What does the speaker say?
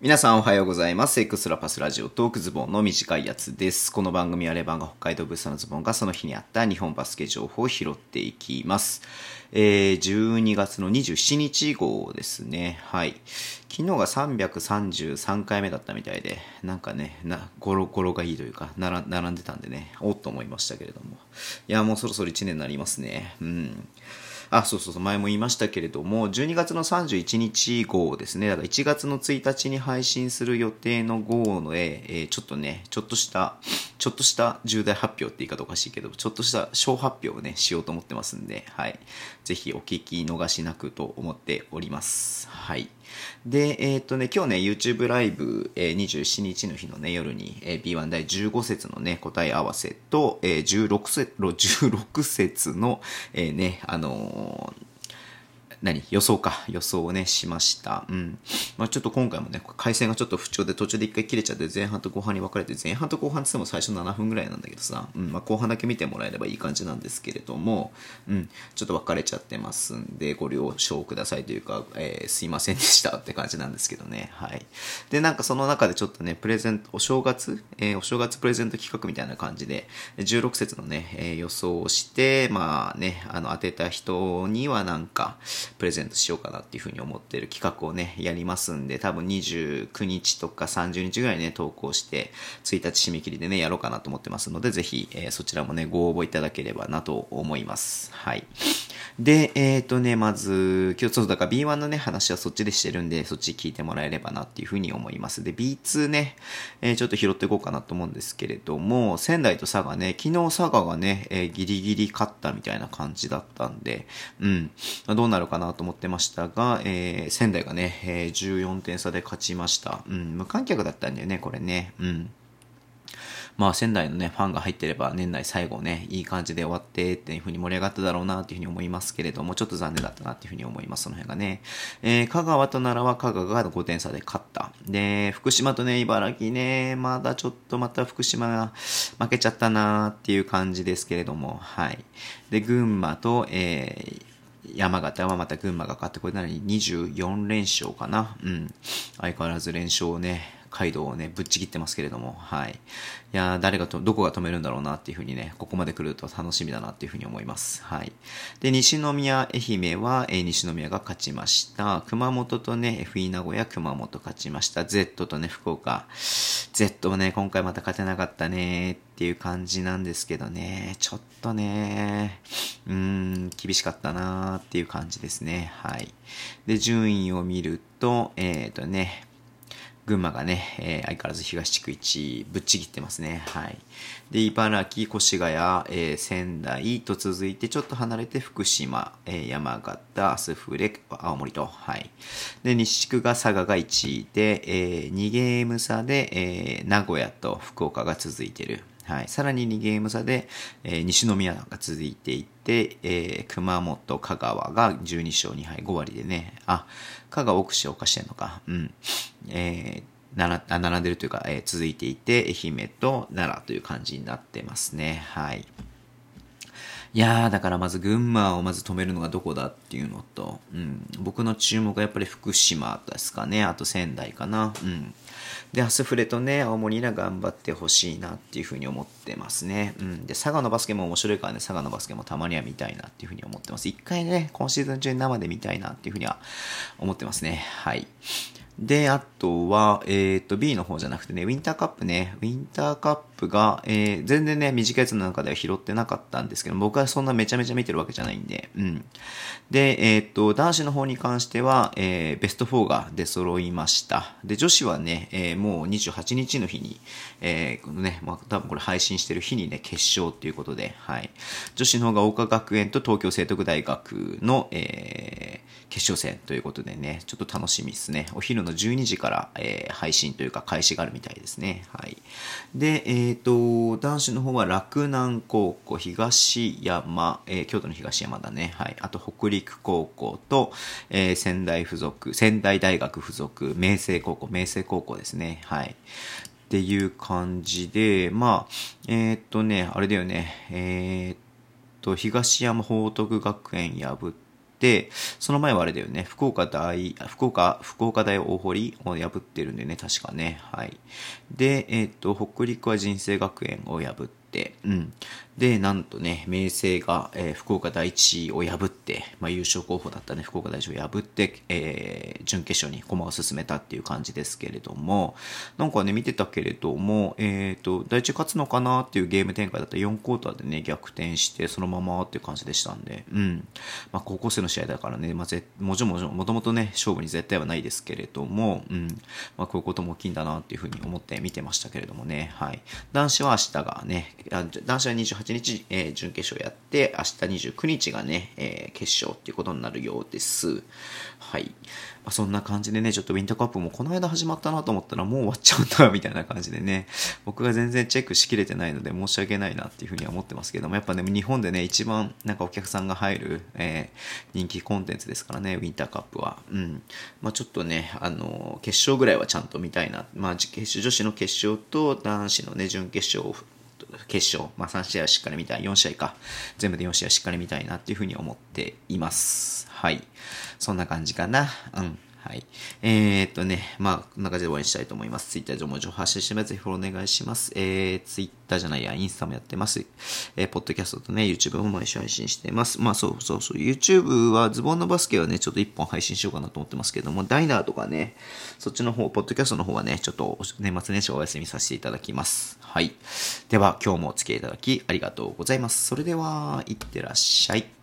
皆さんおはようございます。エクストラパスラジオトークズボンの短いやつです。この番組はレバンが北海道物産のズボンがその日にあった日本バスケ情報を拾っていきます。えー、12月の27日号ですね。はい。昨日が333回目だったみたいで、なんかね、な、ゴロゴロがいいというか、並んでたんでね、おっと思いましたけれども。いや、もうそろそろ1年になりますね。うん。あ、そうそうそう、前も言いましたけれども、12月の31日号ですね、だから1月の1日に配信する予定の号の絵、えーちょっとね、ちょっとした、ちょっとした重大発表って言い方おかしいけど、ちょっとした小発表をね、しようと思ってますんで、はい。ぜひお聞き逃しなくと思っております。はい。で、えっ、とね、今日ね、YouTube ライブ、えー27日の日のね、夜に、えー B1 第15節のね、答え合わせと、えー16節、16節の、えーね、あのー何予想か。予想をね、しました。うん。まあちょっと今回もね、回線がちょっと不調で途中で一回切れちゃって前半と後半に分かれて、前半と後半って言っても最初7分ぐらいなんだけどさ、うん、まあ後半だけ見てもらえればいい感じなんですけれども、うん、ちょっと分かれちゃってますんで、ご了承くださいというか、えーすいませんでしたって感じなんですけどね。はい。で、なんかその中でちょっとね、プレゼント、お正月、えーお正月プレゼント企画みたいな感じで、16節のね、えー予想をして、まあね、あの、当てた人にはなんか、プレゼントしようかなっていうふうに思ってる企画をね、やりますんで、多分29日とか30日ぐらいね、投稿して、1日締め切りでね、やろうかなと思ってますので、ぜひ、えーそちらもね、ご応募いただければなと思います。はい。で、えっ、とね、まず、今日そうだから B1 のね、話はそっちでしてるんで、そっち聞いてもらえればなっていうふうに思います。で、B2 ね、えーちょっと拾っていこうかなと思うんですけれども、仙台と佐賀ね、昨日佐賀がね、えーギリギリ勝ったみたいな感じだったんで、うん、どうなるかなと思ってましたが、えー仙台がね、えー14点差で勝ちました。うん、無観客だったんだよね、これね。うん。まあ仙台のね、ファンが入ってれば年内最後ね、いい感じで終わってっていう風に盛り上がっただろうなっていう風に思いますけれども、ちょっと残念だったなっていう風に思います、その辺がね。えー香川と奈良は香川が5点差で勝った。で、福島とね、茨城ね、まだちょっとまた福島が負けちゃったなっていう感じですけれども、はい。で、群馬と、えー山形はまた群馬が勝って、これなのに24連勝かな。うん。相変わらず連勝をね、街道をね、ぶっちぎってますけれども、はい。いや誰がと、どこが止めるんだろうなっていうふうにね、ここまで来ると楽しみだなっていうふうに思います。はい。で、西宮、愛媛は、えー西宮が勝ちました。熊本とね、FE 名古屋、熊本勝ちました。Z とね、福岡。Z はね、今回また勝てなかったねっていう感じなんですけどね、ちょっとね、うーん、厳しかったなーっていう感じですね。はい。で、順位を見ると、えっ、とね、群馬がね、えー相変わらず東地区1位、ぶっちぎってますね。はい。で、茨城、越谷、えー仙台と続いて、ちょっと離れて福島、えー山形、アスフレ、青森と、はい。で、西地区が佐賀が1位で、え2ゲーム差で、えー名古屋と福岡が続いてる。はい。さらに2ゲーム差で、えー西宮が続いていって、えー熊本、香川が12勝2敗5割でね、あ、香川奥市おかしてんのか。うん。えー並んでるというか、えー続いていて、愛媛と奈良という感じになってますね。はい。いやー、だからまず群馬をまず止めるのがどこだっていうのと、うん、僕の注目はやっぱり福島ですかね、あと仙台かな。うん。で、アスフレとね、青森ら頑張ってほしいなっていうふうに思ってますね。うん。で、佐賀のバスケも面白いからね、佐賀のバスケもたまには見たいなっていうふうに思ってます。一回ね、今シーズン中に生で見たいなっていうふうには思ってますね。はい。で、あとは、えっ、と、B の方じゃなくてね、ウィンターカップね、ウィンターカップが、えー全然ね、短いやつの中では拾ってなかったんですけど、僕はそんなめちゃめちゃ見てるわけじゃないんで、うん。で、えっ、と、男子の方に関しては、えーベスト4が出揃いました。で、女子はね、えーもう28日の日に、えーこのね、まあ、多分これ配信してる日にね、決勝っていうことで、はい。女子の方が桜花学園と東京聖徳大学の、えー決勝戦ということでね、ちょっと楽しみですね。お昼の12時から、えー配信というか開始があるみたいですね。はい。で、えっ、と、男子の方は洛南高校、東山、えー京都の東山だね。はい。あと北陸陸高校と、えー仙台附属、仙台大学附属、明星高校、明星高校ですね。はい。っていう感じで、まあ、えーっとね、あれだよね、えーっと、東山報徳学園破っで、その前はあれだよね、福岡大、福岡、福岡大大堀を破ってるんでね、確かね。はい。で、えっ、と、北陸は人生学園を破って、うん。で、なんとね、明星が、えー、福岡第一を破って、まあ、優勝候補だったね、福岡第一を破って、えー、準決勝に駒を進めたっていう感じですけれども、なんかね、見てたけれども、えっ、ー、と、第一勝つのかなっていうゲーム展開だった4クォーターでね、逆転して、そのままっていう感じでしたんで、うん。まあ、高校生の試合だからね、まあ、ぜもちろんももともとね、勝負に絶対はないですけれども、うん。まあ、こういうことも大きいんだなっていうふうに思って見てましたけれどもね、はい。男子は明日がね、男子は28日、えー、準決勝やって、明日29日がね、えー、決勝っていうことになるようです。はい。まあ、そんな感じでね、ちょっとウィンターカップもこの間始まったなと思ったらもう終わっちゃうんだ、みたいな感じでね、僕が全然チェックしきれてないので申し訳ないなっていうふうには思ってますけども、やっぱね、日本でね、一番なんかお客さんが入る、えー、人気コンテンツですからね、ウィンターカップは。うん。まあ、ちょっとね、あの、決勝ぐらいはちゃんと見たいな。まあ、決勝、女子の決勝と男子のね、準決勝決勝、まあ、3試合はしっかり見たい、4試合か、全部で4試合しっかり見たいなっていうふうに思っています。はい。そんな感じかな。うん。はい。えー、っとね、まあ、こんな感じで応援したいと思います。ツイッター上も情報発信してます。ぜひフォローお願いします。えー、ツイッターじゃないや、インスタもやってます。えー、ポッドキャストとね、YouTube も毎週配信してます。まあ、そうそうそう。YouTube はズボンのバスケはね、ちょっと一本配信しようかなと思ってますけども、ダイナーとかね、そっちの方、ポッドキャストの方はね、ちょっと年末年始お休みさせていただきます。はい。では、今日もお付き合いいただきありがとうございます。それでは、いってらっしゃい。